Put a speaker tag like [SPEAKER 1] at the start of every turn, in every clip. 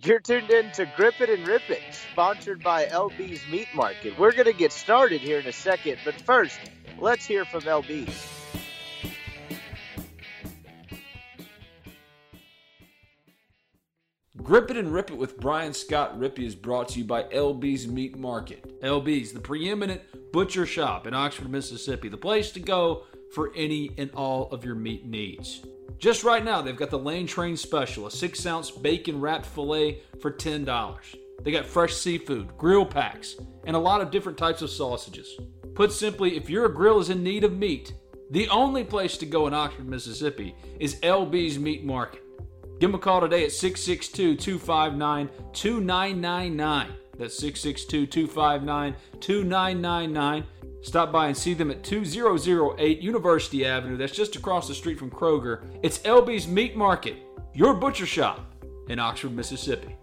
[SPEAKER 1] You're tuned in to Grip It and Rip It, sponsored by LB's Meat Market. We're going to get started here in a second, but first, let's hear from LB's.
[SPEAKER 2] Grip It and Rip It with Brian Scott Rippee is brought to you by LB's Meat Market. LB's, the preeminent butcher shop in Oxford, Mississippi, the place to go for any and all of your meat needs. Just right now, they've got the Lane Train Special, a six ounce bacon wrapped filet for $10. They got fresh seafood, grill packs, and a lot of different types of sausages. Put simply, if your grill is in need of meat, the only place to go in Oxford, Mississippi is LB's Meat Market. Give them a call today at 662 259 2999. That's 662 259 2999. Stop by and see them at 2008 University Avenue. That's just across the street from Kroger. It's LB's Meat Market, your butcher shop in Oxford, Mississippi.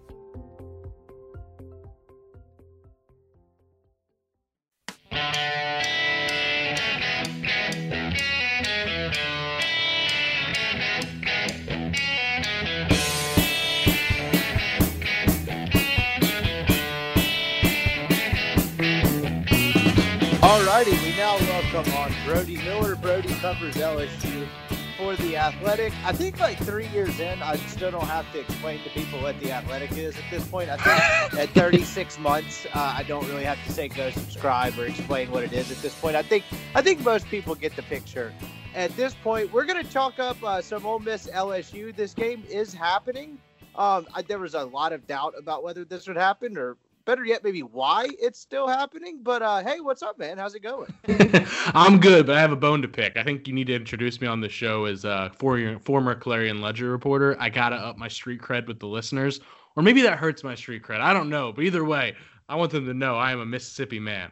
[SPEAKER 1] Alrighty, we now welcome on Brody Miller. Brody covers LSU for the Athletic. I think like three years in, I still don't have to explain to people what the Athletic is at this point. I think at 36 months, uh, I don't really have to say go subscribe or explain what it is at this point. I think I think most people get the picture. At this point, we're going to chalk up uh, some Ole Miss LSU. This game is happening. Um, I, there was a lot of doubt about whether this would happen or better yet, maybe why it's still happening. But uh, hey, what's up, man? How's it going?
[SPEAKER 3] I'm good, but I have a bone to pick. I think you need to introduce me on the show as a former, former Clarion Ledger reporter. I gotta up my street cred with the listeners, or maybe that hurts my street cred. I don't know, but either way, I want them to know I am a Mississippi man.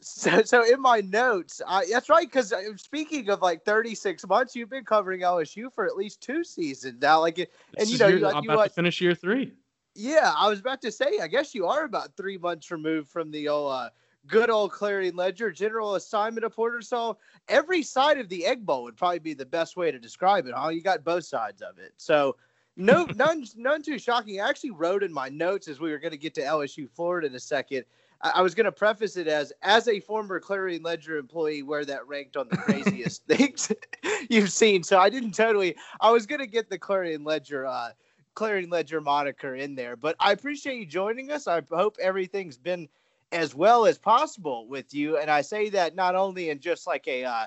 [SPEAKER 1] So, so in my notes, uh, that's right. Because speaking of like 36 months, you've been covering LSU for at least two seasons now. Like, and
[SPEAKER 3] This
[SPEAKER 1] you know,
[SPEAKER 3] year-
[SPEAKER 1] you,
[SPEAKER 3] I'm
[SPEAKER 1] you,
[SPEAKER 3] about
[SPEAKER 1] uh,
[SPEAKER 3] to finish year three.
[SPEAKER 1] Yeah, I was about to say, I guess you are about three months removed from the old, uh, good old Clarion Ledger general assignment reporter. So every side of the Egg Bowl would probably be the best way to describe it. Huh? You got both sides of it. So no, none, none too shocking. I actually wrote in my notes as we were going to get to LSU Florida in a second. I I was going to preface it as, as a former Clarion Ledger employee, where that ranked on the craziest things you've seen. So I didn't totally. I was going to get the Clarion Ledger. Uh, Clarion Ledger moniker in there. But I appreciate you joining us. I hope everything's been as well as possible with you. And I say that not only in just like a uh,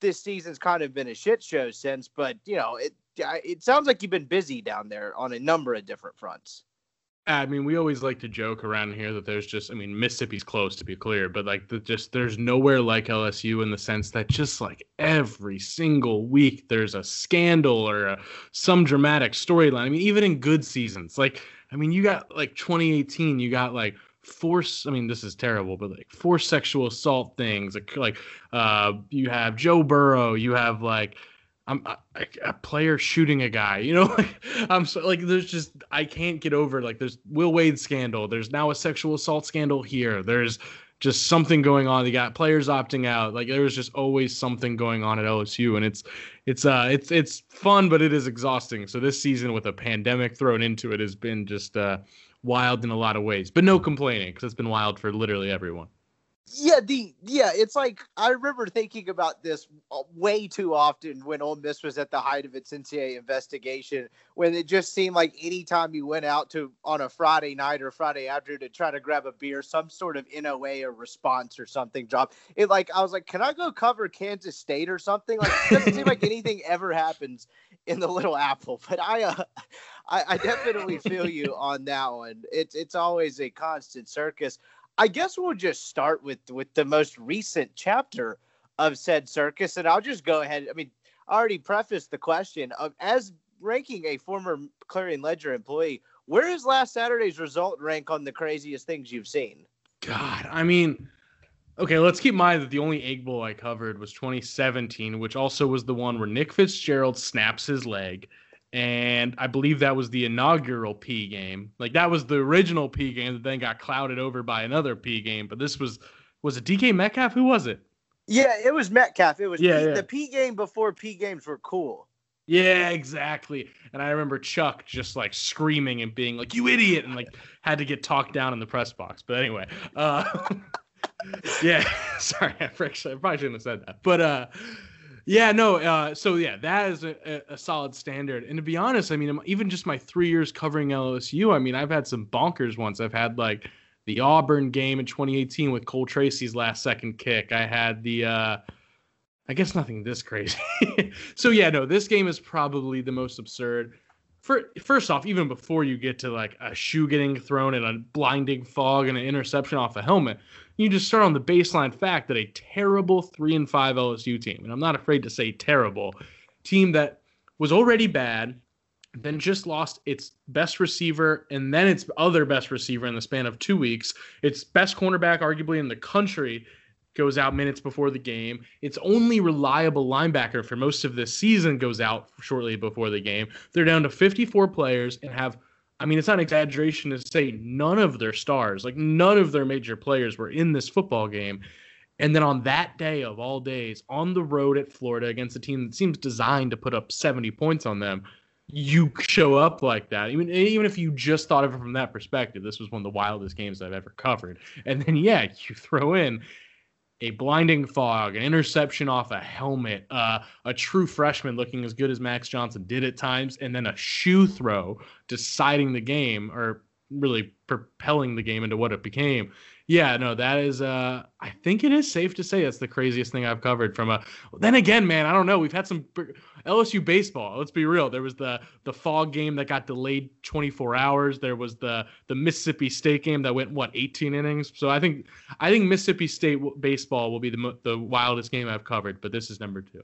[SPEAKER 1] this season's kind of been a shit show sense, but you know, it it sounds like you've been busy down there on a number of different fronts.
[SPEAKER 3] I mean, we always like to joke around here that there's just, I mean, Mississippi's close to be clear, but like, the, just there's nowhere like LSU in the sense that just like every single week there's a scandal or a, some dramatic storyline. I mean, even in good seasons, like, I mean, you got like 2018, you got like force. I mean, this is terrible, but like forced sexual assault things, like, like uh, you have Joe Burrow, you have like I'm a, a, player shooting a guy, you know, like I'm so like there's just I can't get over like there's Will Wade scandal. There's now a sexual assault scandal here. There's just something going on. They got players opting out. Like there was just always something going on at LSU, and it's it's uh it's it's fun, but it is exhausting. So this season with a pandemic thrown into it has been just uh wild in a lot of ways, but no complaining because it's been wild for literally everyone.
[SPEAKER 1] Yeah, the yeah, it's like I remember thinking about this uh, way too often when Ole Miss was at the height of its NCAA investigation. When it just seemed like anytime you went out to on a Friday night or Friday after to try to grab a beer, some sort of NOA or response or something dropped. It like I was like, can I go cover Kansas State or something? Like it doesn't seem like anything ever happens in the Little Apple. But I, uh, I, I definitely feel you on that one. It's it's always a constant circus. I guess we'll just start with with the most recent chapter of said circus, and I'll just go ahead. I mean, I already prefaced the question of as ranking a former Clarion Ledger employee. Where is last Saturday's result rank on the craziest things you've seen?
[SPEAKER 3] God, I mean, okay, let's keep in mind that the only Egg Bowl I covered was 2017, which also was the one where Nick Fitzgerald snaps his leg and I believe that was the inaugural P game. Like that was the original P game that then got clouded over by another P game. But this was was it DK Metcalf? Who was it?
[SPEAKER 1] Yeah, it was Metcalf. It was yeah, P, yeah. the P game before P games were cool.
[SPEAKER 3] Yeah, exactly. And I remember Chuck just like screaming and being like, "You idiot!" and like had to get talked down in the press box. But anyway, uh, yeah, sorry, I probably shouldn't have said that. But uh, yeah, no. Uh, so yeah, that is a, a, solid standard. And to be honest, I mean, even just my three years covering LSU, I mean, I've had some bonkers ones. I've had like the Auburn game in 2018 with Cole Tracy's last second kick. I had the, uh, I guess nothing this crazy. so yeah, no, this game is probably the most absurd. For, first off, even before you get to like a shoe getting thrown in a blinding fog and an interception off a helmet, you just start on the baseline fact that a terrible three and five LSU team, and I'm not afraid to say terrible, team that was already bad, then just lost its best receiver and then its other best receiver in the span of two weeks, its best cornerback, arguably in the country, goes out minutes before the game. Its only reliable linebacker for most of this season goes out shortly before the game. They're down to 54 players and have I mean, it's not an exaggeration to say none of their stars, like none of their major players were in this football game. And then on that day of all days, on the road at Florida against a team that seems designed to put up 70 points on them, you show up like that. Even even if you just thought of it from that perspective, this was one of the wildest games I've ever covered. And then yeah, you throw in a blinding fog, an interception off a helmet, uh, a true freshman looking as good as Max Johnson did at times, and then a shoe throw deciding the game or really propelling the game into what it became. Yeah, no, that is. Uh, I think it is safe to say that's the craziest thing I've covered. From a then again, man, I don't know. We've had some LSU baseball. Let's be real. There was the the fog game that got delayed 24 hours. There was the the Mississippi State game that went what 18 innings. So I think I think Mississippi State baseball will be the the wildest game I've covered. But this is number two.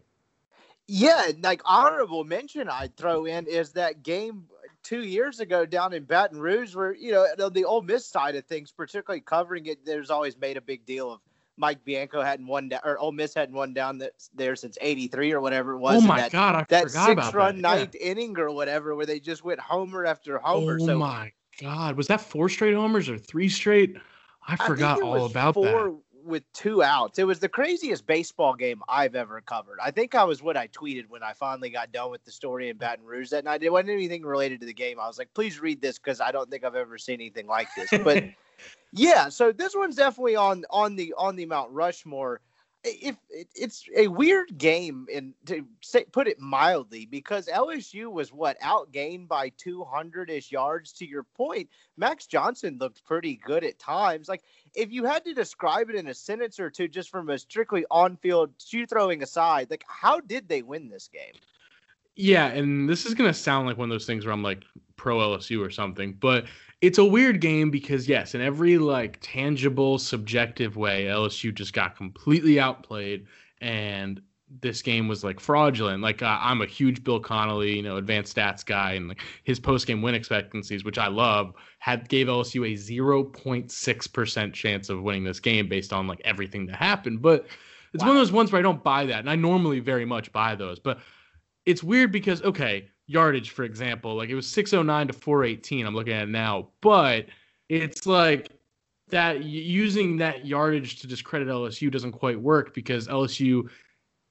[SPEAKER 1] Yeah, like honorable mention I'd throw in is that game two years ago down in Baton Rouge, where you know the Ole Miss side of things, particularly covering it, there's always made a big deal of Mike Bianco hadn't won down, or Ole Miss hadn't won down there since '83 or whatever it was.
[SPEAKER 3] Oh my
[SPEAKER 1] that,
[SPEAKER 3] god, I
[SPEAKER 1] forgot
[SPEAKER 3] about that
[SPEAKER 1] run
[SPEAKER 3] that.
[SPEAKER 1] ninth yeah. inning or whatever, where they just went homer after homer.
[SPEAKER 3] Oh
[SPEAKER 1] so,
[SPEAKER 3] my god, was that four straight homers or three straight? I forgot
[SPEAKER 1] I
[SPEAKER 3] all about
[SPEAKER 1] four,
[SPEAKER 3] that
[SPEAKER 1] with two outs. It was the craziest baseball game I've ever covered. I think I was what I tweeted when I finally got done with the story in Baton Rouge that night. It wasn't anything related to the game. I was like, please read this because I don't think I've ever seen anything like this. But yeah, so this one's definitely on on the on the Mount Rushmore if it, it's a weird game and to say put it mildly because LSU was what outgained by 200ish yards. To your point Max Johnson looked pretty good at times. Like if you had to describe it in a sentence or two just from a strictly on-field shoe throwing aside like how did they win this game?
[SPEAKER 3] Yeah and this is going to sound like one of those things where I'm like pro LSU or something but it's a weird game because yes, in every like tangible, subjective way, LSU just got completely outplayed, and this game was like fraudulent. Like uh, I'm a huge Bill Connelly, you know, advanced stats guy, and like his post game win expectancies, which I love, had gave LSU a 0.6 percent chance of winning this game based on like everything that happened. But it's wow. one of those ones where I don't buy that, and I normally very much buy those, but it's weird because okay, yardage for example, like it was 609 to 418. I'm looking at it now, but it's like that using that yardage to discredit LSU doesn't quite work because LSU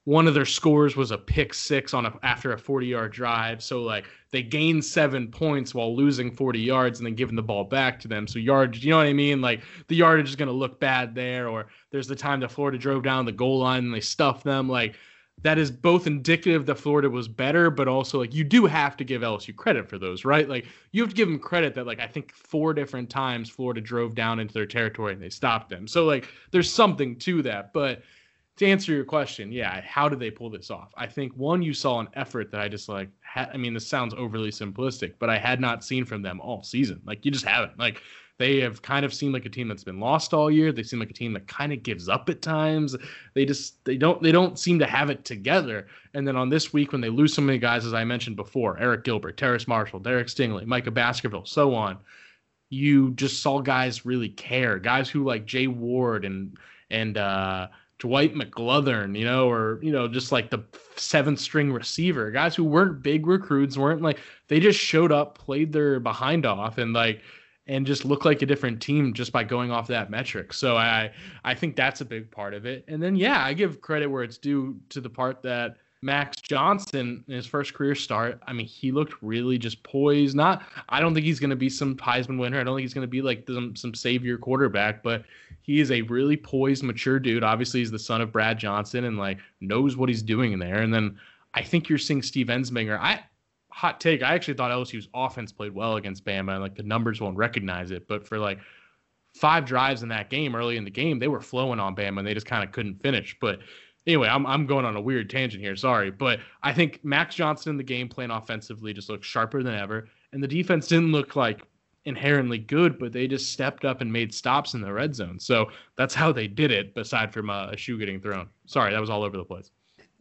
[SPEAKER 3] one of their scores was a pick six on a after a 40 yard drive so like they gained seven points while losing 40 yards and then giving the ball back to them so yardage you know what i mean like the yardage is going to look bad there or there's the time that florida drove down the goal line and they stuffed them like that is both indicative that Florida was better, but also like you do have to give LSU credit for those, right? Like you have to give them credit that like I think four different times Florida drove down into their territory and they stopped them. So like there's something to that. But to answer your question, yeah, how did they pull this off? I think one, you saw an effort that I just like. Ha- I mean, this sounds overly simplistic, but I had not seen from them all season. Like you just haven't. Like they have kind of seemed like a team that's been lost all year. They seem like a team that kind of gives up at times. They just they don't they don't seem to have it together. And then on this week when they lose so many guys, as I mentioned before, Arik Gilbert, Terrace Marshall, Derek Stingley, Micah Baskerville, so on, you just saw guys really care. Guys who like Jay Ward and and uh Dwight McGlothern, you know, or you know, just like the seventh string receiver, guys who weren't big recruits, weren't like they just showed up, played their behind off, and like and just look like a different team just by going off that metric. So I I think that's a big part of it. And then yeah, I give credit where it's due to the part that Max Johnson in his first career start, I mean, he looked really just poised. Not I don't think he's going to be some Heisman winner. I don't think he's going to be like some some savior quarterback, but he is a really poised, mature dude. Obviously, he's the son of Brad Johnson and like knows what he's doing in there. And then I think you're seeing Steve Ensminger. I hot take. I actually thought LSU's offense played well against Bama, and like the numbers won't recognize it. But for like five drives in that game, early in the game, they were flowing on Bama, and they just kind of couldn't finish. But anyway, I'm I'm going on a weird tangent here. Sorry, but I think Max Johnson in the game playing offensively just looked sharper than ever, and the defense didn't look like inherently good, but they just stepped up and made stops in the red zone. So that's how they did it. Aside from a shoe getting thrown. Sorry, that was all over the place.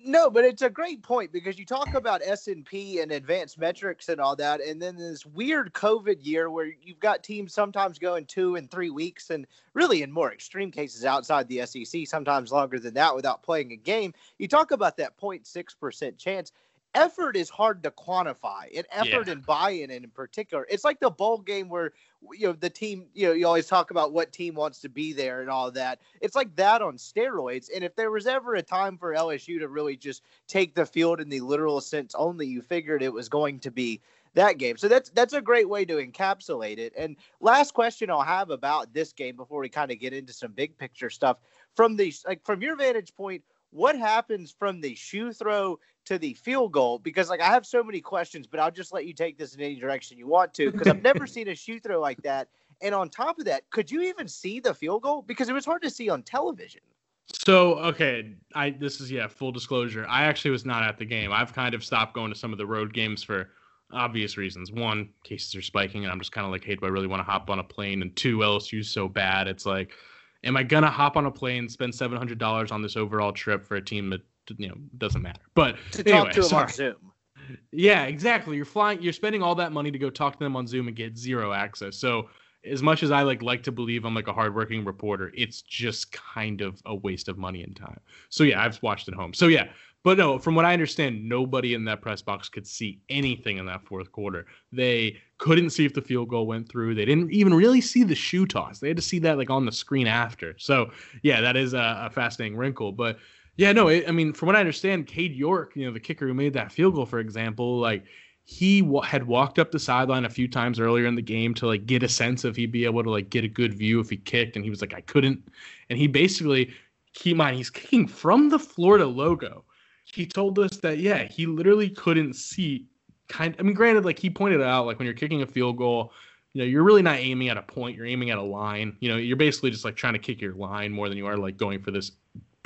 [SPEAKER 1] No, but it's a great point because you talk about S and P and advanced metrics and all that, and then this weird COVID year where you've got teams sometimes going two and three weeks, and really in more extreme cases outside the SEC, sometimes longer than that without playing a game. You talk about that 0.6 percent chance effort is hard to quantify. And effort yeah. and buy-in in particular it's like the bowl game where you know the team you know you always talk about what team wants to be there and all that. It's like that on steroids and if there was ever a time for lsu to really just take the field in the literal sense only you figured it was going to be that game. So that's that's a great way to encapsulate it. And last question i'll have about this game before we kind of get into some big picture stuff. From the like from your vantage point what happens from the shoe throw to the field goal because like I have so many questions, but I'll just let you take this in any direction you want to because I've never seen a shoe throw like that. And on top of that, could you even see the field goal because it was hard to see on television?
[SPEAKER 3] So okay, I this is yeah full disclosure. I actually was not at the game. I've kind of stopped going to some of the road games for obvious reasons. One, cases are spiking, and I'm just kind of like, hey, do I really want to hop on a plane? And two, LSU's so bad. It's like, am I gonna hop on a plane, spend seven hundred dollars on this overall trip for a team that you know doesn't matter. But
[SPEAKER 1] to
[SPEAKER 3] anyway,
[SPEAKER 1] talk to them on Zoom.
[SPEAKER 3] Yeah, exactly. You're flying. You're spending all that money to go talk to them on Zoom and get zero access. So as much as I like like to believe I'm like a hardworking reporter, it's just kind of a waste of money and time. So yeah, I've watched at home. So yeah, but no, from what I understand, nobody in that press box could see anything in that fourth quarter. They couldn't see if the field goal went through. They didn't even really see the shoe toss. They had to see that like on the screen after. So yeah, that is a, a fascinating wrinkle. But yeah, no, it, I mean, from what I understand, Cade York, you know, the kicker who made that field goal, for example, like he w- had walked up the sideline a few times earlier in the game to like get a sense of he'd be able to like get a good view if he kicked, and he was like, I couldn't, and he basically, keep in mind, he's kicking from the Florida logo he told us that yeah, he literally couldn't see. Kind, I mean, granted, like he pointed out, like when you're kicking a field goal, you know, you're really not aiming at a point. You're aiming at a line. You know, you're basically just like trying to kick your line more than you are like going for this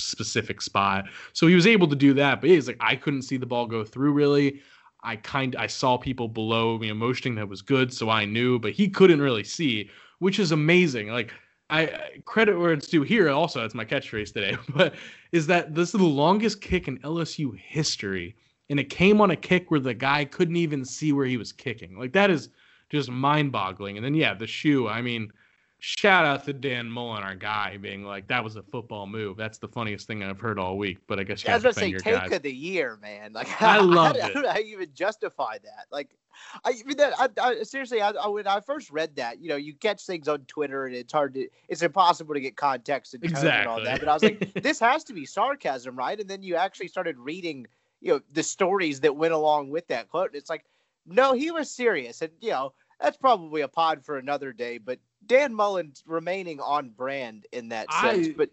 [SPEAKER 3] specific spot. So he was able to do that, but he's like, I couldn't see the ball go through really. I kind I saw people below me motioning that was good, so I knew, but he couldn't really see, which is amazing. Like I credit where it's due here. Also, it's my catchphrase today, but is that this is the longest kick in LSU history, and it came on a kick where the guy couldn't even see where he was kicking. Like that is just mind-boggling. And then yeah, the shoe. I mean, shout out to Dan Mullen, our guy, being like, "That was a football move." That's the funniest thing I've heard all week. But I guess you
[SPEAKER 1] I was gonna say take
[SPEAKER 3] guys.
[SPEAKER 1] of the year, man. Like
[SPEAKER 3] I love
[SPEAKER 1] I,
[SPEAKER 3] it.
[SPEAKER 1] how you even justify that. Like, I, I mean, that, I, I seriously, I, I, when I first read that, you know, you catch things on Twitter and it's hard to, it's impossible to get context and and all that. But I was like, this has to be sarcasm, right? And then you actually started reading, you know, the stories that went along with that quote. It's like, no, he was serious, and you know, that's probably a pod for another day. But Dan Mullen's remaining on brand in that sense.
[SPEAKER 3] I-
[SPEAKER 1] but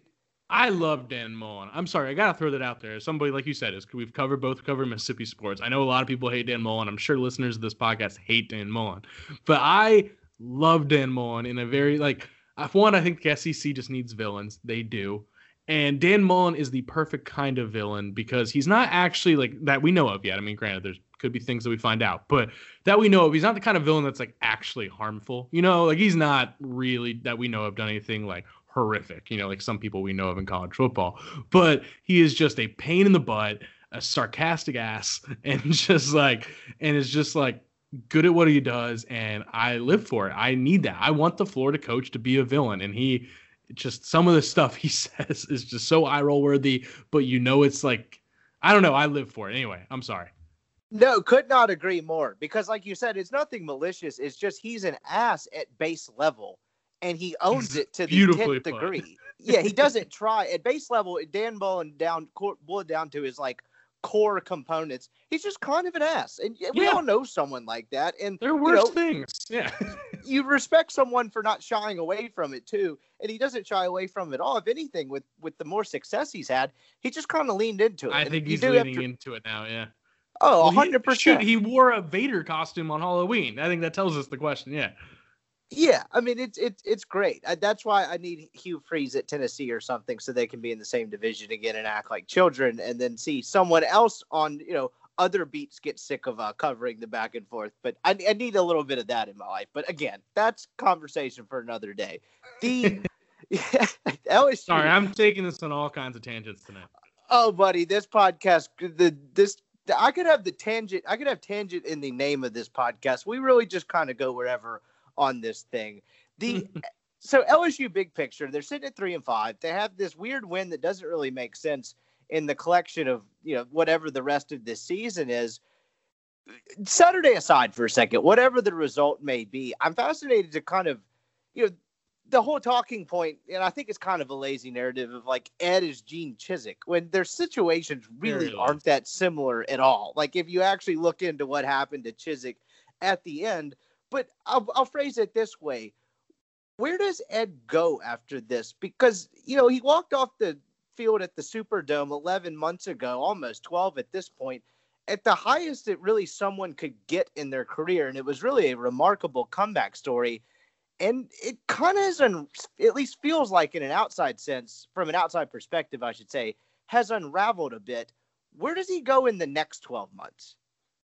[SPEAKER 3] I love Dan Mullen. I'm sorry, I gotta throw that out there. Somebody like you said is we've covered both covered Mississippi sports. I know a lot of people hate Dan Mullen. I'm sure listeners of this podcast hate Dan Mullen, but I love Dan Mullen in a very like. For one, I think the SEC just needs villains. They do. And Dan Mullen is the perfect kind of villain because he's not actually like that we know of yet. I mean, granted, there's could be things that we find out, but that we know of, he's not the kind of villain that's like actually harmful. You know, like he's not really that we know of done anything like horrific, you know, like some people we know of in college football. But he is just a pain in the butt, a sarcastic ass, and just like, and is just like good at what he does. And I live for it. I need that. I want the Florida coach to be a villain. And he just, some of the stuff he says is just so eye roll worthy, but you know, it's like, I don't know. I live for it. Anyway, I'm sorry.
[SPEAKER 1] No, could not agree more. Because, like you said, it's nothing malicious. It's just he's an ass at base level, and he owns it to the tenth degree. yeah, he doesn't try at base level. Dan Mullen down court boiled down to his like core components. He's just kind of an ass, and we
[SPEAKER 3] Yeah.
[SPEAKER 1] all know someone like that. And
[SPEAKER 3] There are
[SPEAKER 1] you know,
[SPEAKER 3] things. Yeah.
[SPEAKER 1] you respect someone for not shying away from it too, and he doesn't shy away from it all. If anything, with with the more success he's had, he just kind of leaned into it.
[SPEAKER 3] I
[SPEAKER 1] And
[SPEAKER 3] think he's leaning
[SPEAKER 1] to-
[SPEAKER 3] into it now. Yeah.
[SPEAKER 1] Oh,
[SPEAKER 3] Well, he-
[SPEAKER 1] hundred
[SPEAKER 3] shoot,
[SPEAKER 1] percent.
[SPEAKER 3] He wore a Vader costume on Halloween. I think that tells us the question. Yeah.
[SPEAKER 1] Yeah, I mean it's it's it's great. I, that's why I need Hugh Freeze at Tennessee or something, so they can be in the same division again and act like children, and then see someone else on you know other beats get sick of uh, covering the back and forth. But I, I need a little bit of that in my life. But again, that's conversation for another day. The LSU.
[SPEAKER 3] Sorry, I'm taking this on all kinds of tangents tonight.
[SPEAKER 1] Oh, buddy, this podcast, the this I could have the tangent. I could have tangent in the name of this podcast. We really just kind of go wherever on this thing. The so LSU big picture, they're sitting at three and five. They have this weird win that doesn't really make sense in the collection of you know whatever the rest of this season is. Saturday aside for a second, whatever the result may be, I'm fascinated to kind of, you know, the whole talking point, and I think it's kind of a lazy narrative of like Ed is Gene Chizik when their situations really aren't that similar at all. Like if you actually look into what happened to Chizik at the end, but I'll, I'll phrase it this way: Where does Ed go after this? Because you know he walked off the field at the Superdome 11 months ago, almost 12 at this point, at the highest that really someone could get in their career, and it was really a remarkable comeback story. And it kind of is un- at least feels like in an outside sense from an outside perspective i should say has unraveled a bit. Where does he go in the next 12 months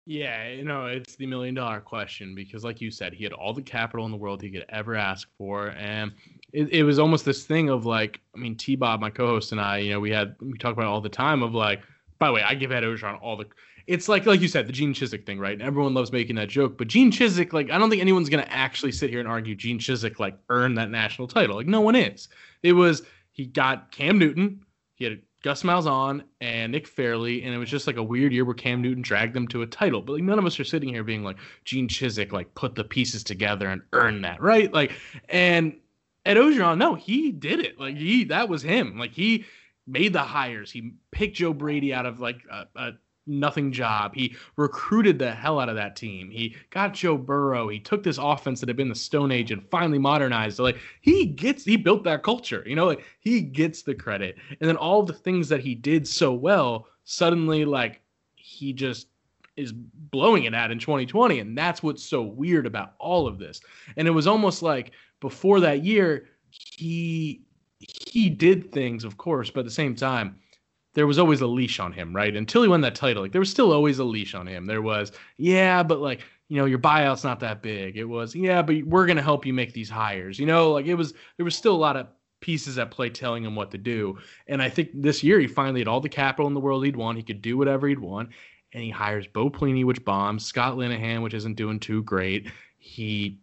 [SPEAKER 3] Yeah, you know, it's the million dollar question because, like you said, he had all the capital in the world he could ever ask for. And it, it was almost this thing of like, I mean, T Bob, my co host, and I, you know, we had, we talk about all the time of like, by the way, I give Ed Orgeron all the, it's like, like you said, the Gene Chizik thing, right? And everyone loves making that joke. But Gene Chizik, like, I don't think anyone's going to actually sit here and argue Gene Chizik, like, earned that national title. Like, no one is. It was, he got Cam Newton, he had Gus Malzahn and Nick Fairley, and it was just like a weird year where Cam Newton dragged them to a title. But like none of us are sitting here being like Gene Chizik, like put the pieces together and earn that, right? Like, and Ed Orgeron, no, he did it. Like he, that was him. Like he made the hires. He picked Joe Brady out of like a, a nothing job. He recruited the hell out of that team. He got Joe Burrow. He took this offense that had been the Stone Age and finally modernized. it. like he gets, he built that culture. You know, like he gets the credit. And then all the things that he did so well, suddenly like he just is blowing it at in 2020. And that's what's so weird about all of this. And it was almost like before that year, he he did things, of course, but at the same time, there was always a leash on him, right? Until he won that title, like there was still always a leash on him. There was, yeah, but like you know, your buyout's not that big. It was, yeah, but we're gonna help you make these hires. You know, like it was. There was still a lot of pieces at play telling him what to do. And I think this year he finally had all the capital in the world he'd want. He could do whatever he'd want. And he hires Bo Pelini, which bombs, Scott Linehan, which isn't doing too great. He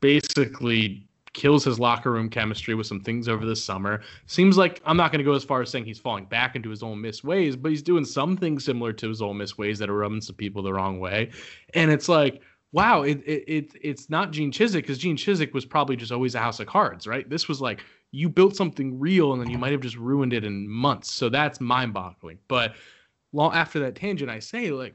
[SPEAKER 3] basically kills his locker room chemistry with some things over the summer. Seems like I'm not going to go as far as saying he's falling back into his Ole Miss ways, but he's doing some things similar to his Ole Miss ways that are rubbing some people the wrong way. And it's like, wow, it, it, it it's not Gene Chizik because Gene Chizik was probably just always a house of cards, right? This was like you built something real and then you might have just ruined it in months. So that's mind boggling. But long after that tangent, I say like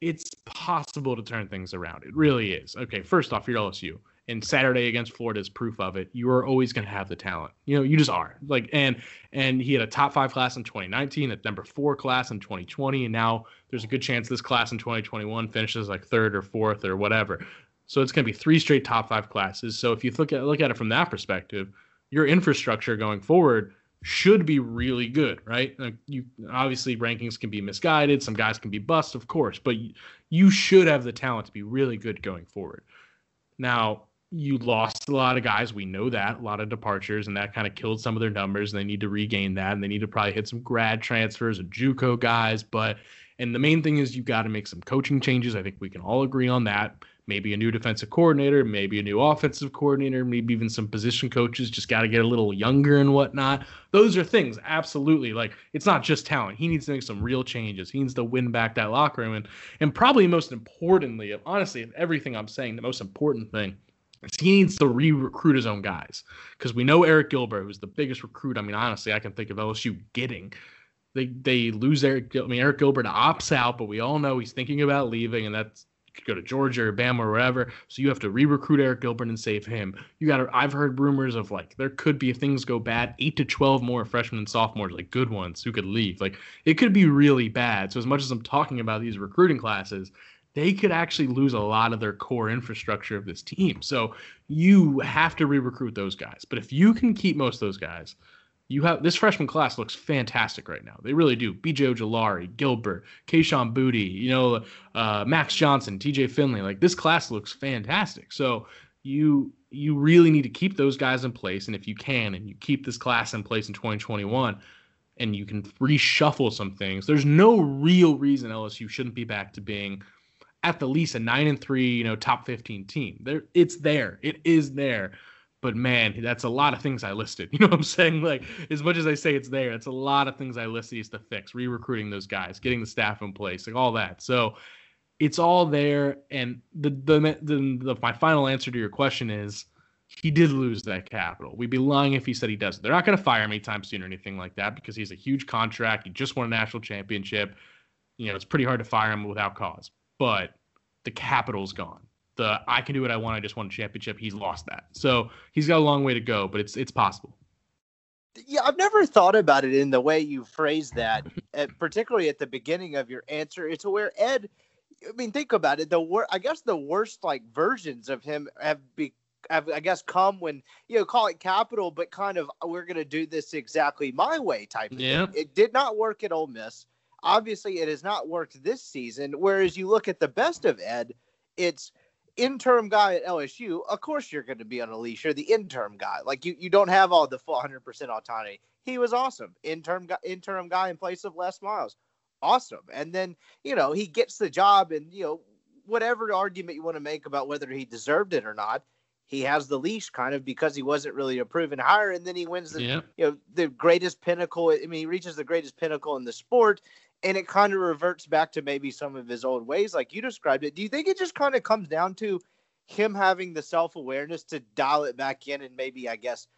[SPEAKER 3] it's possible to turn things around. It really is. Okay, first off, you're LSU and Saturday against Florida is proof of it. You are always going to have the talent. You know, you just are. Like and and he had a top 5 class in 2019, a number 4 class in 2020, and now there's a good chance this class in 2021 finishes like third or fourth or whatever. So it's going to be three straight top 5 classes. So if you look at look at it from that perspective, your infrastructure going forward should be really good, right? Like you obviously rankings can be misguided, some guys can be bust, of course, but you should have the talent to be really good going forward. Now, you lost a lot of guys. We know that a lot of departures, and that kind of killed some of their numbers. And they need to regain that, and they need to probably hit some grad transfers and JUCO guys. But and the main thing is you've got to make some coaching changes. I think we can all agree on that. Maybe a new defensive coordinator, maybe a new offensive coordinator, maybe even some position coaches. Just got to get a little younger and whatnot. Those are things, absolutely. Like it's not just talent. He needs to make some real changes. He needs to win back that locker room, and and probably most importantly, honestly, of everything I'm saying, the most important thing he needs to re-recruit his own guys because we know Arik Gilbert, was the biggest recruit. I mean, honestly, I can think of LSU getting. They they lose Arik. I mean, Arik Gilbert opts out, but we all know he's thinking about leaving, and that's could go to Georgia or Bama or wherever. So you have to re-recruit Arik Gilbert and save him. You got. I've heard rumors of like there could be if things go bad, eight to twelve more freshmen and sophomores, like good ones, who could leave. Like it could be really bad. So as much as I'm talking about these recruiting classes, they could actually lose a lot of their core infrastructure of this team. So you have to re-recruit those guys. But if you can keep most of those guys, you have this freshman class looks fantastic right now. They really do. BJ Ojulari, Gilbert, Kayshon Boutte, you know, uh, Max Johnson, TJ Finley. Like this class looks fantastic. So you you really need to keep those guys in place. And if you can, and you keep this class in place in 2021, and you can reshuffle some things, there's no real reason LSU shouldn't be back to being at the least a nine and three, you know, top 15 team. There, it's there. It is there. But man, that's a lot of things I listed. You know what I'm saying? Like, as much as I say it's there, it's a lot of things I listed is to fix, re-recruiting those guys, getting the staff in place, like all that. So it's all there. And the the, the, the my final answer to your question is he did lose that capital. We'd be lying if he said he doesn't. They're not going to fire him anytime soon or anything like that because he's a huge contract. He just won a national championship. You know, it's pretty hard to fire him without cause but the capital's gone. The I can do what I want. I just won a championship. He's lost that. So he's got a long way to go, but it's it's possible.
[SPEAKER 1] Yeah, I've never thought about it in the way you phrased that, particularly at the beginning of your answer. It's where Ed. I mean, think about it. The wor- I guess the worst like versions of him have be have, I guess come when you know call it capital, but kind of we're gonna do this exactly my way type. Of yeah. Thing. It did not work at Ole Miss. Obviously, it has not worked this season. Whereas you look at the best of Ed, it's interim guy at LSU. Of course, you're going to be on a leash. You're the interim guy. Like you, you don't have all the full 100% autonomy. He was awesome. Interim guy, interim guy in place of Les Miles. Awesome. And then, you know, he gets the job and, you know, whatever argument you want to make about whether he deserved it or not, he has the leash kind of because he wasn't really a proven hire and then he wins the you know the greatest pinnacle i mean he reaches the greatest pinnacle in the sport and it kind of reverts back to maybe some of his old ways, like you described it. Do you think it just kind of comes down to him having the self awareness to dial it back in and maybe, I guess,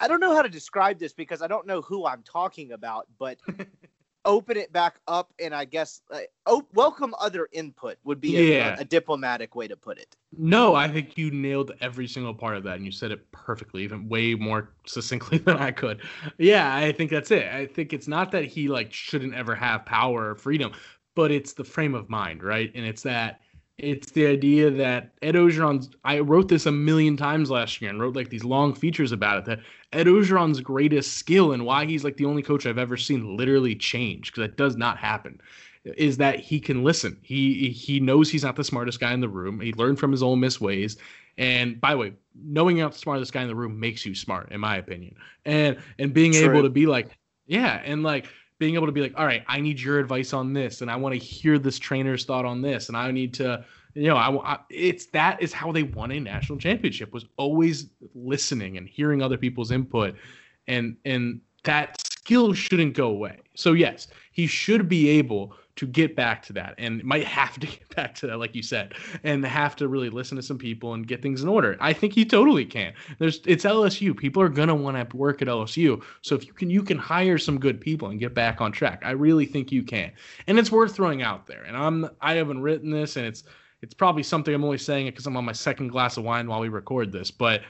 [SPEAKER 1] I don't know how to describe this because I don't know who I'm talking about, but open it back up and I guess uh, oh, welcome other input would be a, yeah. a, a, diplomatic way to put it.
[SPEAKER 3] No, I think you nailed every single part of that and you said it perfectly, even way more succinctly than I could. Yeah, I think that's it. I think it's not that he like shouldn't ever have power or freedom, but it's the frame of mind, right? And it's that it's the idea that Ed Orgeron's. I wrote this a million times last year and wrote like these long features about it. That Ed Orgeron's greatest skill and why he's like the only coach I've ever seen literally change because that does not happen. Is that he can listen. He he knows he's not the smartest guy in the room. He learned from his Ole Miss ways. And by the way, knowing you're not the smartest guy in the room makes you smart, in my opinion. And and being True. able to be like, yeah, and like being able to be like, all right, I need your advice on this, and I want to hear this trainer's thought on this, and I need to You know, I, I, it's that is how they won a national championship was always listening and hearing other people's input, and and that skill shouldn't go away. So yes, he should be able to get back to that and might have to get back to that like you said and have to really listen to some people and get things in order. I think he totally can. There's it's lsu people are to want to work at lsu so if you can you can hire some good people and get back on track. I really think you can. And it's worth throwing out there. And i'm i haven't written this and it's it's probably something i'm only saying it because i'm on my second glass of wine while we record this but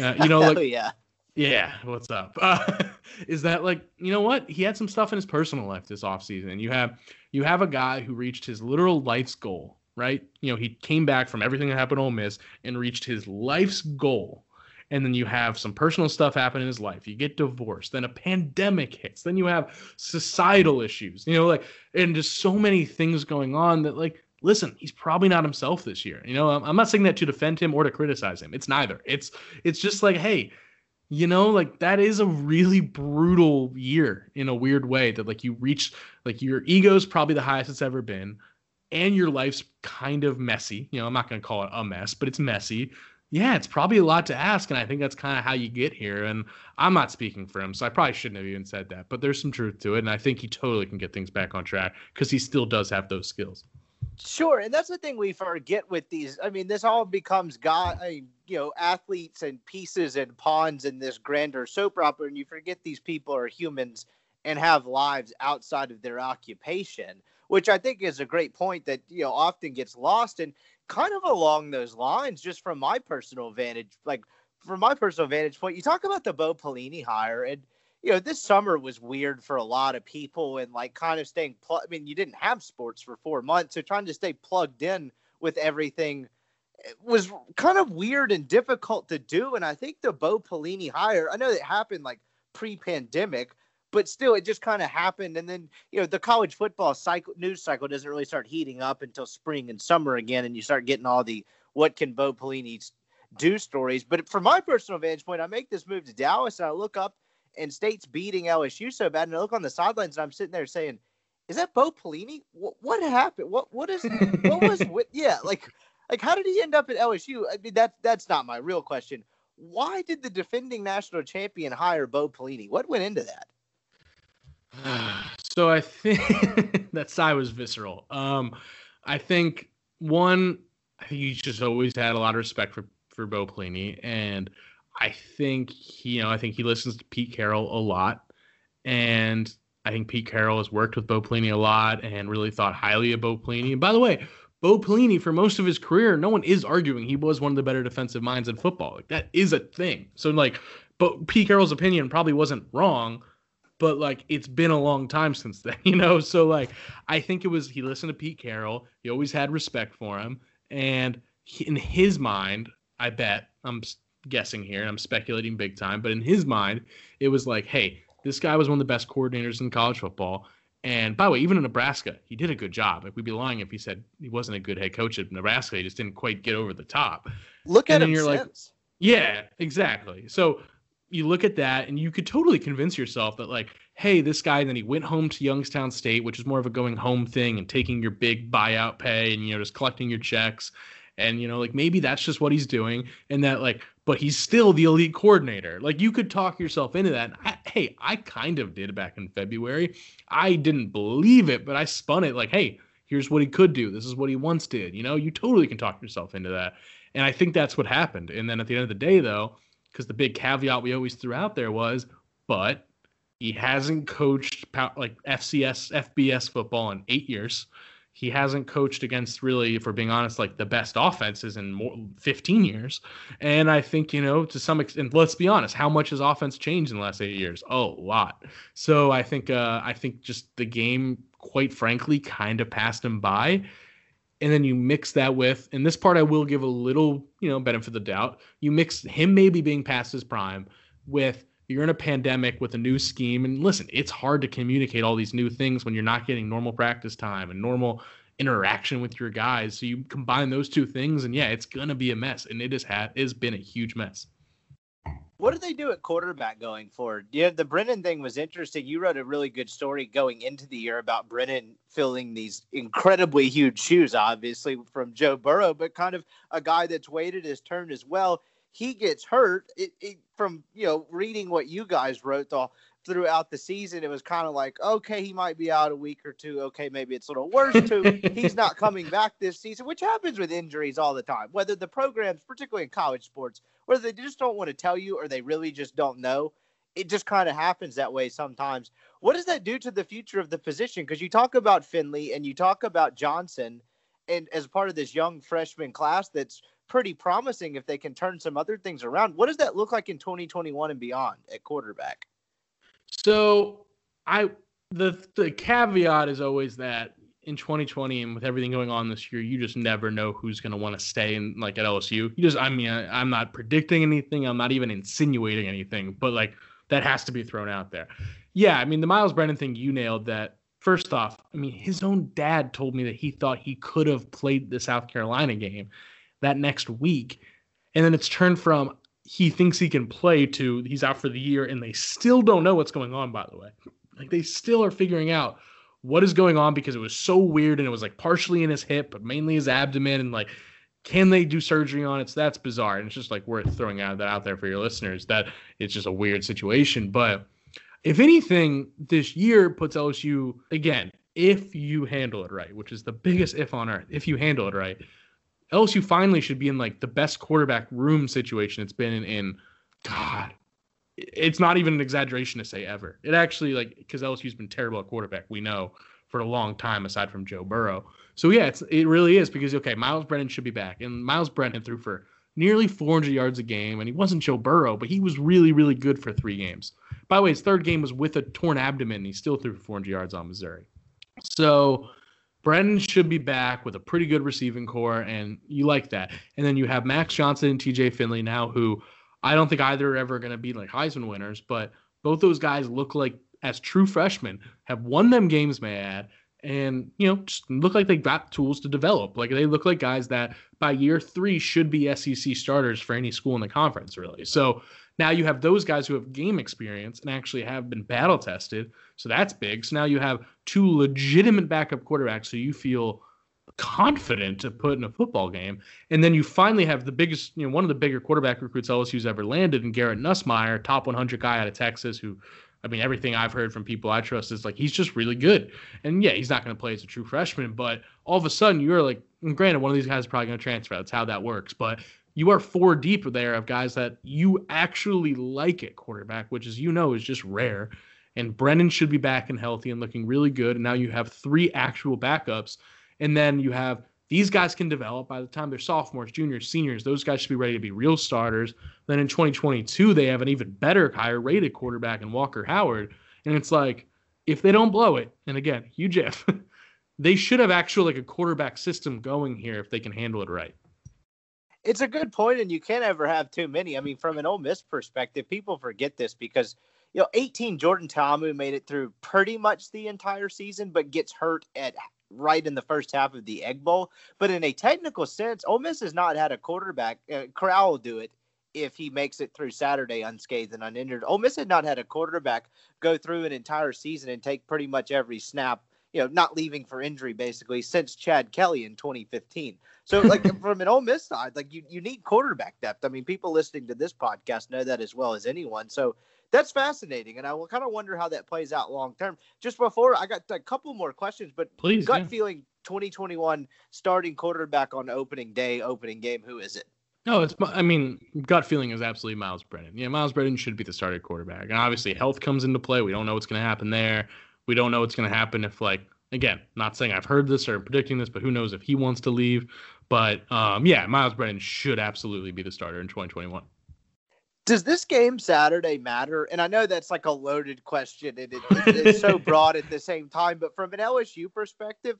[SPEAKER 3] uh, you know like
[SPEAKER 1] yeah
[SPEAKER 3] yeah, what's up? Uh, is that like you know what? He had some stuff in his personal life this offseason. You have you have a guy who reached his literal life's goal, right? You know, he came back from everything that happened at Ole Miss and reached his life's goal. And then you have some personal stuff happen in his life. You get divorced, then a pandemic hits, then you have societal issues, you know, like and just so many things going on that like listen, he's probably not himself this year. You know, I'm not saying that to defend him or to criticize him. It's neither. It's it's just like, hey, you know like that is a really brutal year in a weird way that like you reach like your ego's probably the highest it's ever been and your life's kind of messy you know i'm not going to call it a mess but it's messy yeah it's probably a lot to ask and i think that's kind of how you get here and i'm not speaking for him so i probably shouldn't have even said that but there's some truth to it and i think he totally can get things back on track because he still does have those skills
[SPEAKER 1] Sure, and that's the thing we forget with these. I mean, this all becomes God, I mean, you know, athletes and pieces and pawns in this grander soap opera, and you forget these people are humans and have lives outside of their occupation, which I think is a great point that you know often gets lost. And kind of along those lines, just from my personal vantage, like from my personal vantage point, you talk about the Bo Pelini hire, and you know, this summer was weird for a lot of people and like kind of staying pl- I mean, you didn't have sports for 4 months, so trying to stay plugged in with everything eh, was kind of weird and difficult to do and I think the Bo Pelini hire, I know it happened like pre-pandemic, but still it just kind of happened and then, you know, the college football cycle news cycle doesn't really start heating up until spring and summer again and you start getting all the what can Bo Pelini do stories. But from my personal vantage point, I make this move to Dallas and I look up and State's beating LSU so bad, and I look on the sidelines and I'm sitting there saying, "Is that Bo Pelini? What, what happened? What what is what was with yeah like like how did he end up at LSU? I mean that's that's not my real question. Why did the defending national champion hire Bo Pelini? What went into that?
[SPEAKER 3] so I think that sigh was visceral. Um, I think one, I think he just always had a lot of respect for for Bo Pelini, and I think he, you know, I think he listens to Pete Carroll a lot, and I think Pete Carroll has worked with Bo Pelini a lot and really thought highly of Bo Pelini. And by the way, Bo Pelini, for most of his career, no one is arguing he was one of the better defensive minds in football. Like that is a thing. So like, but Pete Carroll's opinion probably wasn't wrong, but like it's been a long time since then, you know. So like, I think it was he listened to Pete Carroll. He always had respect for him, and he, in his mind, I bet I'm guessing here, and I'm speculating big time, but in his mind, it was like, hey, this guy was one of the best coordinators in college football. And by the way, even in Nebraska, he did a good job. Like we'd be lying if he said he wasn't a good head coach at Nebraska. He just didn't quite get over the top.
[SPEAKER 1] Look and at him. You're like,
[SPEAKER 3] yeah, exactly. So you look at that, and you could totally convince yourself that like, hey, this guy. Then he went home to Youngstown State, which is more of a going home thing and taking your big buyout pay and you know just collecting your checks and you know like maybe that's just what he's doing and that like but he's still the elite coordinator. Like you could talk yourself into that. I, hey i kind of did back in february. I didn't believe it but i spun it like hey here's what he could do. This is what he once did. You know you totally can talk yourself into that. And i think that's what happened. And then at the end of the day though because the big caveat we always threw out there was but he hasn't coached like fcs fbs football in eight years he hasn't coached against really, if we're being honest, like the best offenses in more 15 years. And I think, you know, to some extent, let's be honest, how much has offense changed in the last eight years? Oh, a lot. So I think, uh, I think just the game, quite frankly, kind of passed him by. And then you mix that with, and this part I will give a little, you know, benefit of the doubt. You mix him maybe being past his prime with you're in a pandemic with a new scheme and listen it's hard to communicate all these new things when you're not getting normal practice time and normal interaction with your guys so you combine those two things and yeah it's gonna be a mess and it has had has been a huge mess
[SPEAKER 1] What did they do at quarterback going forward? Yeah, the Brennan thing was interesting. You wrote a really good story going into the year about Brennan filling these incredibly huge shoes, obviously from Joe Burrow, but kind of a guy that's waited his turn as well. He gets hurt. It, it, from you know reading what you guys wrote all throughout the season, it was kind of like, okay, he might be out a week or two. Okay, maybe it's a little worse too. He's not coming back this season, which happens with injuries all the time. Whether the programs, particularly in college sports, whether they just don't want to tell you or they really just don't know. It just kind of happens that way sometimes. What does that do to the future of the position? Because you talk about Finley and you talk about Johnson, and as part of this young freshman class that's pretty promising if they can turn some other things around. What does that look like in 2021 and beyond at quarterback?
[SPEAKER 3] So I the the caveat is always that in 2020 and with everything going on this year, you just never know who's going to want to stay in like at LSU. You just, I mean, I, I'm not predicting anything. I'm not even insinuating anything, but like that has to be thrown out there. Yeah, I mean, the Myles Brennan thing, you nailed that. First off, I mean, his own dad told me that he thought he could have played the South Carolina game that next week. And then it's turned from he thinks he can play to he's out for the year, and they still don't know what's going on, by the way. Like they still are figuring out what is going on because it was so weird and it was like partially in his hip, but mainly his abdomen. And like, can they do surgery on it? So that's bizarre. And it's just like worth throwing out that out there for your listeners that it's just a weird situation. But if anything, this year puts LSU again, if you handle it right, which is the biggest if on earth, if you handle it right, LSU finally should be in like the best quarterback room situation it's been in, in God, it's not even an exaggeration to say ever. It actually like because LSU's been terrible at quarterback, we know for a long time aside from Joe Burrow. So yeah, it's it really is because okay, Myles Brennan should be back, and Myles Brennan threw for nearly 400 yards a game, and he wasn't Joe Burrow, but he was really really good for three games. By the way, his third game was with a torn abdomen, and he still threw for 400 yards on Missouri. So Brennan should be back with a pretty good receiving corps, and you like that. And then you have Max Johnson and TJ Finley now, who I don't think either are ever going to be like Heisman winners, but both those guys look like as true freshmen have won them games, may I add, and you know just look like they got tools to develop. Like they look like guys that by year three should be SEC starters for any school in the conference, really. So now you have those guys who have game experience and actually have been battle tested. So that's big. So now you have two legitimate backup quarterbacks, so you feel confident to put in a football game. And then you finally have the biggest, you know, one of the bigger quarterback recruits LSU's ever landed in Garrett Nussmeier, top 100 guy out of Texas, who, I mean, everything I've heard from people I trust is like he's just really good. And yeah, he's not going to play as a true freshman, but all of a sudden you're like, granted, one of these guys is probably going to transfer. That's how that works. But you are four deep there of guys that you actually like at quarterback, which, as you know, is just rare. And Brennan should be back and healthy and looking really good. And now you have three actual backups and then you have these guys can develop by the time they're sophomores, juniors, seniors. Those guys should be ready to be real starters. Then in 2022, they have an even better, higher rated quarterback in Walker Howard. And it's like, if they don't blow it, and again, you Jeff, they should have actually like a quarterback system going here if they can handle it right.
[SPEAKER 1] It's a good point, and you can't ever have too many. I mean, from an Ole Miss perspective, people forget this because you know, 18 Jordan Ta'amu made it through pretty much the entire season, but gets hurt at right in the first half of the Egg Bowl. But in a technical sense, Ole Miss has not had a quarterback. Uh, Corral will do it if he makes it through Saturday unscathed and uninjured. Ole Miss had not had a quarterback go through an entire season and take pretty much every snap. You know, not leaving for injury basically since Chad Kelly in 2015. So, like from an Ole Miss side, like you, you need quarterback depth. I mean, people listening to this podcast know that as well as anyone. So that's fascinating, and I will kind of wonder how that plays out long term. Just before I got a couple more questions, but
[SPEAKER 3] please,
[SPEAKER 1] gut
[SPEAKER 3] yeah.
[SPEAKER 1] feeling 2021 starting quarterback on opening day, opening game. Who is it?
[SPEAKER 3] No, it's. I mean, gut feeling is absolutely Myles Brennan. Yeah, Myles Brennan should be the starting quarterback, and obviously health comes into play. We don't know what's going to happen there. We don't know what's going to happen if, like, again, not saying I've heard this or predicting this, but who knows if he wants to leave. But um, yeah, Myles Brennan should absolutely be the starter in 2021
[SPEAKER 1] does this game Saturday matter? And I know that's like a loaded question and it, it, it's so broad at the same time, but from an LSU perspective,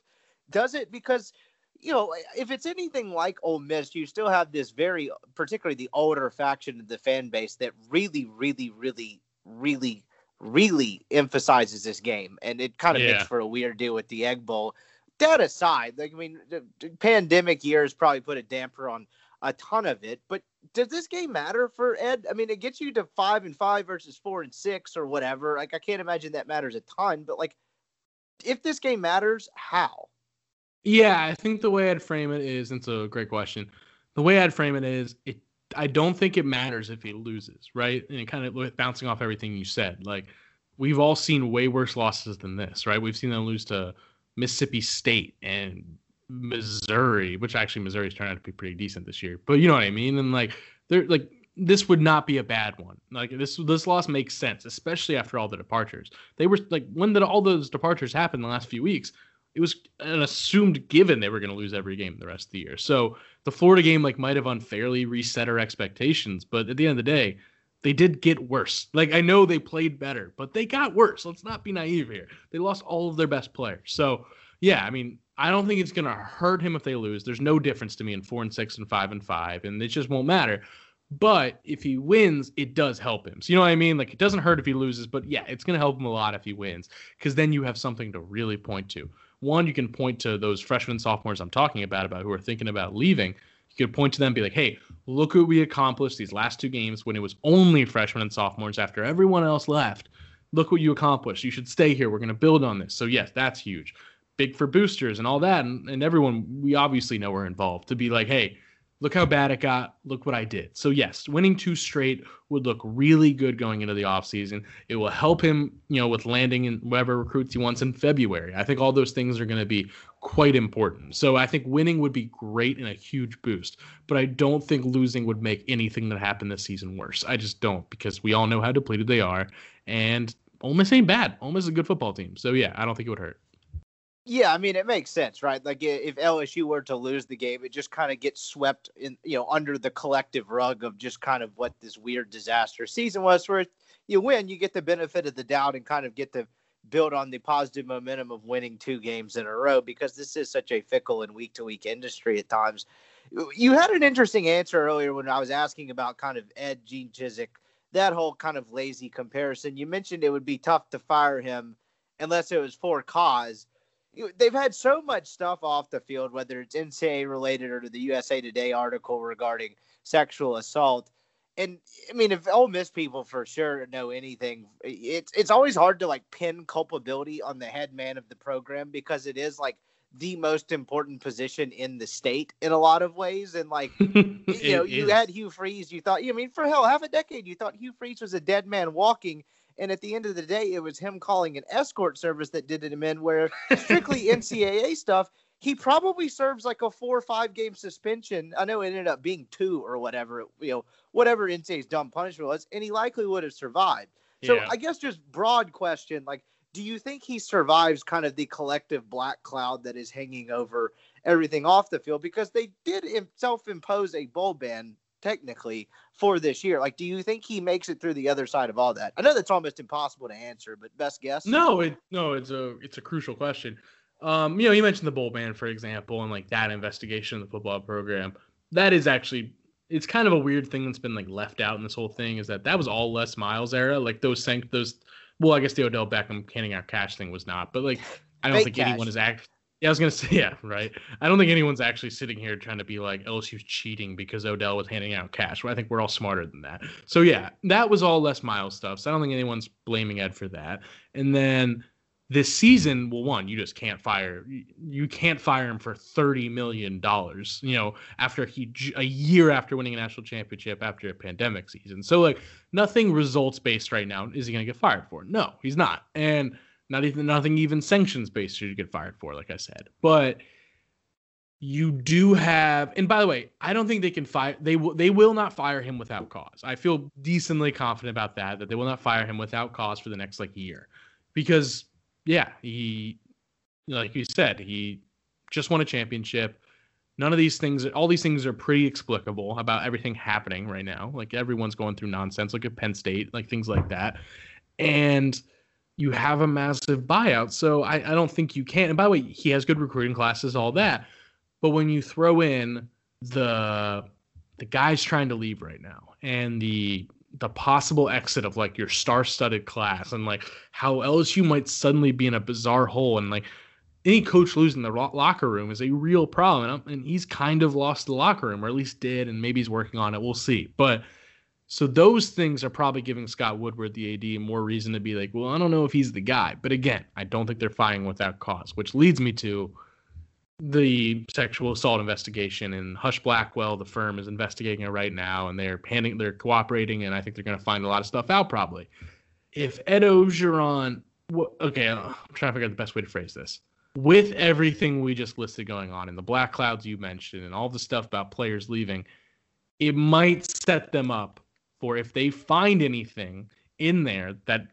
[SPEAKER 1] does it? Because, you know, if it's anything like Ole Miss, you still have this very, particularly the older faction of the fan base that really, really, really, really, really emphasizes this game. And it kind of yeah. makes for a weird deal with the Egg Bowl. That aside, like, I mean, the pandemic years probably put a damper on a ton of it. But does this game matter for Ed? I mean, it gets you to five and five versus four and six or whatever. Like, I can't imagine that matters a ton. But like, if this game matters, how?
[SPEAKER 3] Yeah, I think the way I'd frame it is, it's a great question. The way I'd frame it is, it. I don't think it matters if he loses, right? And kind of bouncing off everything you said, like we've all seen way worse losses than this, right? We've seen them lose to Mississippi State and Missouri, which actually Missouri's turned out to be pretty decent this year. But you know what I mean? And like they're like this would not be a bad one. Like this this loss makes sense, especially after all the departures. They were like when did all those departures happen in the last few weeks? It was an assumed given they were going to lose every game the rest of the year. So the Florida game like might have unfairly reset our expectations, but at the end of the day, they did get worse. Like I know they played better, but they got worse. Let's not be naive here. They lost all of their best players. So yeah, I mean, I don't think it's gonna hurt him if they lose. There's no difference to me in four and six and five and five, and it just won't matter. But if he wins, it does help him. So you know what I mean? Like it doesn't hurt if he loses, but yeah, it's gonna help him a lot if he wins, because then you have something to really point to. One, you can point to those freshmen, sophomores I'm talking about, about who are thinking about leaving you could point to them and be like, hey, look what we accomplished these last two games when it was only freshmen and sophomores after everyone else left. Look what you accomplished. You should stay here. We're going to build on this. So, yes, that's huge. Big for boosters and all that. And, and everyone we obviously know we're involved to be like, hey, look how bad it got. Look what I did. So, yes, winning two straight would look really good going into the offseason. It will help him, you know, with landing in whatever recruits he wants in February. I think all those things are going to be quite important. So, I think winning would be great and a huge boost. But I don't think losing would make anything that happened this season worse. I just don't because we all know how depleted they are. And Ole Miss ain't bad. Ole Miss is a good football team. So, yeah, I don't think it would hurt.
[SPEAKER 1] Yeah, I mean it makes sense, right? Like if LSU were to lose the game, it just kind of gets swept in, you know, under the collective rug of just kind of what this weird disaster season was. Where you win, you get the benefit of the doubt and kind of get to build on the positive momentum of winning two games in a row because this is such a fickle and week to week industry at times. You had an interesting answer earlier when I was asking about kind of Ed Gene Chizik, that whole kind of lazy comparison. You mentioned it would be tough to fire him unless it was for cause they've had so much stuff off the field, whether it's NCAA related or to the USA Today article regarding sexual assault. And I mean, if Ole Miss people for sure know anything, it's it's always hard to like pin culpability on the head man of the program because it is like the most important position in the state in a lot of ways. And like, you know, you had Hugh Freeze, you thought, I mean, for hell, half a decade, you thought Hugh Freeze was a dead man walking. And at the end of the day, it was him calling an escort service that did it him in, where strictly NCAA stuff, he probably serves like a four or five game suspension. I know it ended up being two or whatever, you know, whatever NCAA's dumb punishment was, and he likely would have survived. So yeah. I guess just broad question, like, do you think he survives kind of the collective black cloud that is hanging over everything off the field? Because they did self impose a bowl ban technically for this year. Like, do you think he makes it through the other side of all that? I know that's almost impossible to answer, but best guess.
[SPEAKER 3] No, it no, it's a it's a crucial question. Um, you know, you mentioned the bowl ban, for example, and like that investigation in the football program. That is actually it's kind of a weird thing that's been like left out in this whole thing is that that was all Les Miles era. Like those sank those. Well, I guess the Odell Beckham handing out cash thing was not, but like I don't Fake think cash. anyone is act yeah, I was gonna say yeah, right. I don't think anyone's actually sitting here trying to be like oh, LSU's cheating because Odell was handing out cash. Well, I think we're all smarter than that. So yeah, that was all Les Miles stuff. So I don't think anyone's blaming Ed for that. And then this season, well, one, you just can't fire. You can't fire him for thirty million dollars. You know, after he a year after winning a national championship after a pandemic season. So like nothing results based right now. Is he gonna get fired for? No, he's not. And not even nothing even sanctions based you get fired for, like I said. But you do have, and by the way, I don't think they can fire. They will. They will not fire him without cause. I feel decently confident about that. That they will not fire him without cause for the next like year, because yeah, he, like you said, he just won a championship. None of these things, all these things are pretty explicable about everything happening right now. Like everyone's going through nonsense. Look at Penn State, like things like that, and you have a massive buyout. So I, I don't think you can. And by the way, he has good recruiting classes, all that. But when you throw in the the guys trying to leave right now and the the possible exit of like your star-studded class and like how LSU might suddenly be in a bizarre hole and like any coach losing the locker room is a real problem. And, and he's kind of lost the locker room, or at least did, and maybe he's working on it. We'll see. But so those things are probably giving Scott Woodward, the AD, more reason to be like, well, I don't know if he's the guy. But again, I don't think they're firing without cause, which leads me to the sexual assault investigation and Husch Blackwell, the firm is investigating it right now, and they're handing, they're cooperating, and I think they're going to find a lot of stuff out probably. If Ed Orgeron, okay, I'm trying to figure out the best way to phrase this. With everything we just listed going on, and the black clouds you mentioned, and all the stuff about players leaving, it might set them up for if they find anything in there that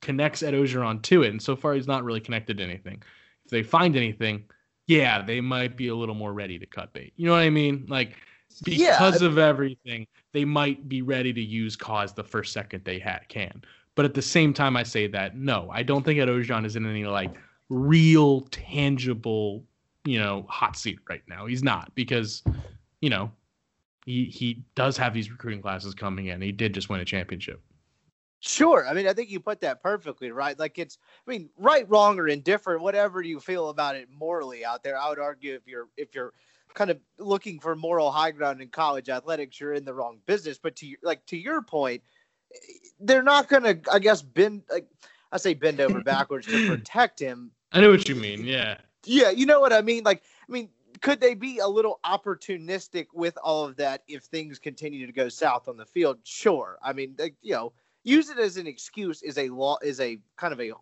[SPEAKER 3] connects Ed Orgeron to it. And so far, he's not really connected to anything. If they find anything, yeah, they might be a little more ready to cut bait. You know what I mean? Like because yeah. of everything, they might be ready to use cause the first second they ha- can. But at the same time, I say that no, I don't think Ed Orgeron is in any like real tangible, you know, hot seat right now. He's not because, you know, he he does have these recruiting classes coming in. He did just win a championship.
[SPEAKER 1] Sure. I mean, I think you put that perfectly, right? Like it's, I mean, right, wrong, or indifferent, whatever you feel about it morally out there. I would argue if you're if you're kind of looking for moral high ground in college athletics, you're in the wrong business. But to like to your point, they're not going to, I guess, bend. Like, I say bend over backwards to protect him.
[SPEAKER 3] I know what you mean. Yeah.
[SPEAKER 1] Yeah, you know what I mean. Like, I mean, could they be a little opportunistic with all of that if things continue to go south on the field? Sure. I mean, like, you know use it as an excuse is a law is a kind of a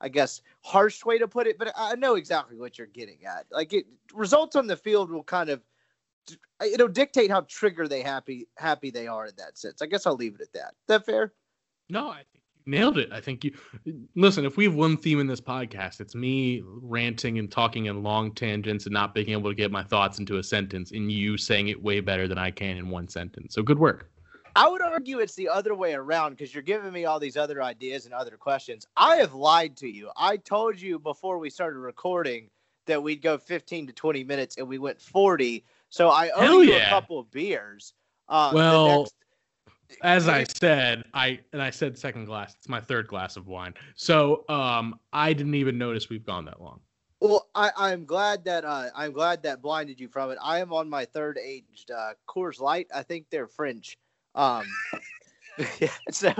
[SPEAKER 1] I guess harsh way to put it, but I know exactly what you're getting at. Like it results on the field will kind of it'll dictate how trigger they happy happy they are in that sense. I guess I'll leave it at that. Is that fair?
[SPEAKER 3] No, I think nailed it. I think you listen, if we have one theme in this podcast, it's me ranting and talking in long tangents and not being able to get my thoughts into a sentence and you saying it way better than I can in one sentence. So good work.
[SPEAKER 1] I would argue it's the other way around because you're giving me all these other ideas and other questions. I have lied to you. I told you before we started recording that we'd go 15 to 20 minutes and we went 40. So I owe Hell you yeah. a couple of beers.
[SPEAKER 3] Um, well, next... as I said, I and I said second glass. It's my third glass of wine. So um, I didn't even notice we've gone that long.
[SPEAKER 1] Well, I, am glad that uh, I'm glad that blinded you from it. I am on my third aged uh, Coors Light. I think they're French. Um, yeah, so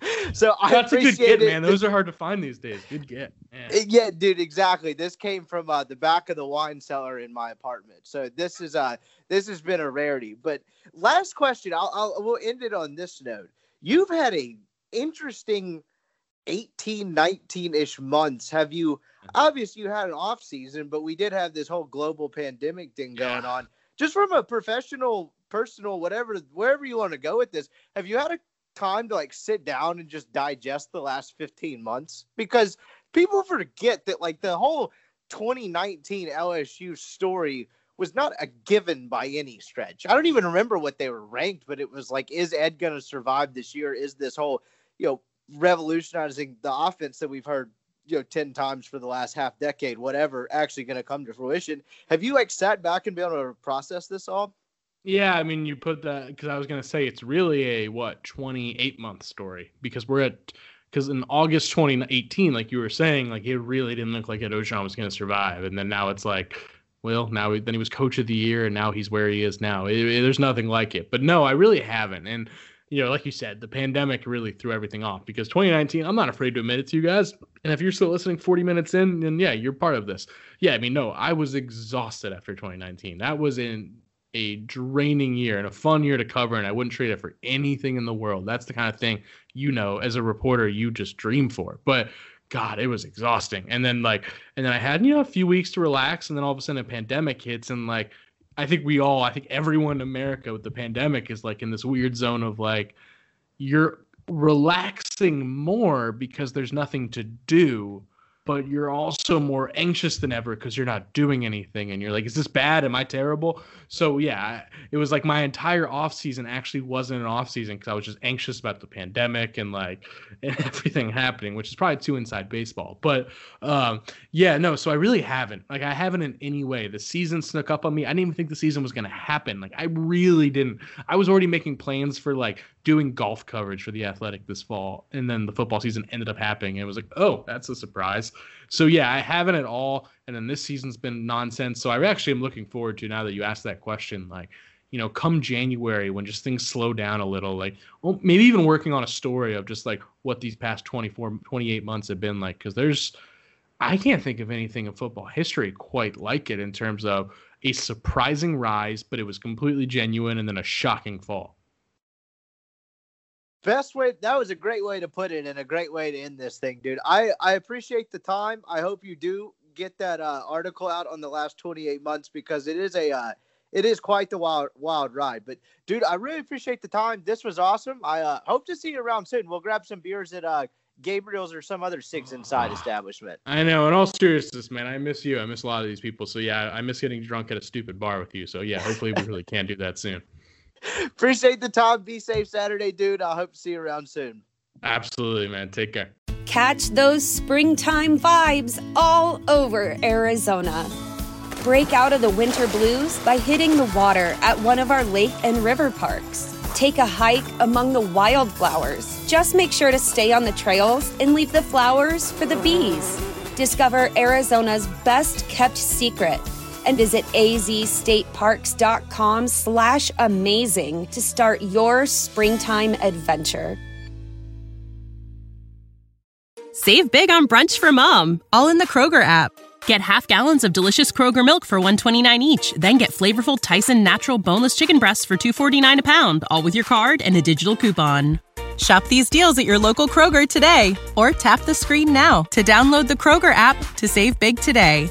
[SPEAKER 1] so I That's a good get,
[SPEAKER 3] man. Those are hard to find these days. Good get.
[SPEAKER 1] Man. Yeah, dude, exactly. This came from uh, the back of the wine cellar in my apartment. So this is uh this has been a rarity. But last question, I'll, I'll we'll end it on this note. You've had a interesting 18 19ish months. Have you mm-hmm. obviously you had an off season, but we did have this whole global pandemic thing going yeah. on. Just from a professional personal, whatever, wherever you want to go with this, have you had a time to like sit down and just digest the last 15 months? Because people forget that like the whole 2019 LSU story was not a given by any stretch. I don't even remember what they were ranked, but it was like, is Ed going to survive this year? Is this whole, you know, revolutionizing the offense that we've heard, you know, 10 times for the last half decade, whatever, actually going to come to fruition? Have you like sat back and been able to process this all?
[SPEAKER 3] Yeah, I mean, you put that because I was gonna say it's really a what twenty eight month story because we're at because in August 2018, like you were saying, like it really didn't look like Ed Orgeron was gonna survive, and then now it's like, well, now he, then he was coach of the year, and now he's where he is now. It, it, there's nothing like it, but no, I really haven't, and you know, like you said, the pandemic really threw everything off because 2019, I'm not afraid to admit it to you guys. And if you're still listening 40 minutes in, then yeah, you're part of this. Yeah, I mean, no, I was exhausted after 2019. That was in a draining year and a fun year to cover, and I wouldn't trade it for anything in the world. That's the kind of thing you know as a reporter you just dream for. But God, it was exhausting. And then like, and then I had you know a few weeks to relax, and then all of a sudden a pandemic hits, and like, I think we all, I think everyone in America with the pandemic is like in this weird zone of like, you're relaxing more because there's nothing to do but you're also more anxious than ever because you're not doing anything and you're like is this bad? Am i terrible? So yeah it was like my entire off season actually wasn't an off season because i was just anxious about the pandemic and like and everything happening which is probably too inside baseball but um, yeah no so i really haven't. Like i haven't in any way. The season snuck up on me. I didn't even think the season was going to happen. Like i really didn't. I was already making plans for like doing golf coverage for the athletic this fall and then the football season ended up happening it was like oh that's a surprise So yeah, I haven't at all. And then this season's been nonsense. So I actually am looking forward to now that you asked that question, like, you know, come January when just things slow down a little, like, well, maybe even working on a story of just like what these past 24, 28 months have been like. Cause there's, I can't think of anything in football history quite like it in terms of a surprising rise, but it was completely genuine and then a shocking fall.
[SPEAKER 1] Best way that was a great way to put it and a great way to end this thing, dude. I I appreciate the time. I hope you do get that uh, article out on the last 28 months because it is a uh, it is quite the wild wild ride. But dude, I really appreciate the time. This was awesome. I uh, hope to see you around soon. We'll grab some beers at uh, Gabriel's or some other six inside establishment.
[SPEAKER 3] I know. In all seriousness, man, I miss you. I miss a lot of these people. So yeah, I miss getting drunk at a stupid bar with you. So yeah, hopefully we really can do that soon.
[SPEAKER 1] Appreciate the time. Be safe Saturday, dude. I hope to see you around soon.
[SPEAKER 3] Absolutely, man. Take care.
[SPEAKER 4] Catch those springtime vibes all over Arizona. Break out of the winter blues by hitting the water at one of our lake and river parks. Take a hike among the wildflowers. Just make sure to stay on the trails and leave the flowers for the bees. Discover Arizona's best kept secret and visit azstateparks.com slash amazing to start your springtime adventure.
[SPEAKER 5] Save big on brunch for mom, all in the Kroger app. Get half gallons of delicious Kroger milk for 129 each, then get flavorful Tyson natural boneless chicken breasts for 249 a pound, all with your card and a digital coupon. Shop these deals at your local Kroger today or tap the screen now to download the Kroger app to save big today.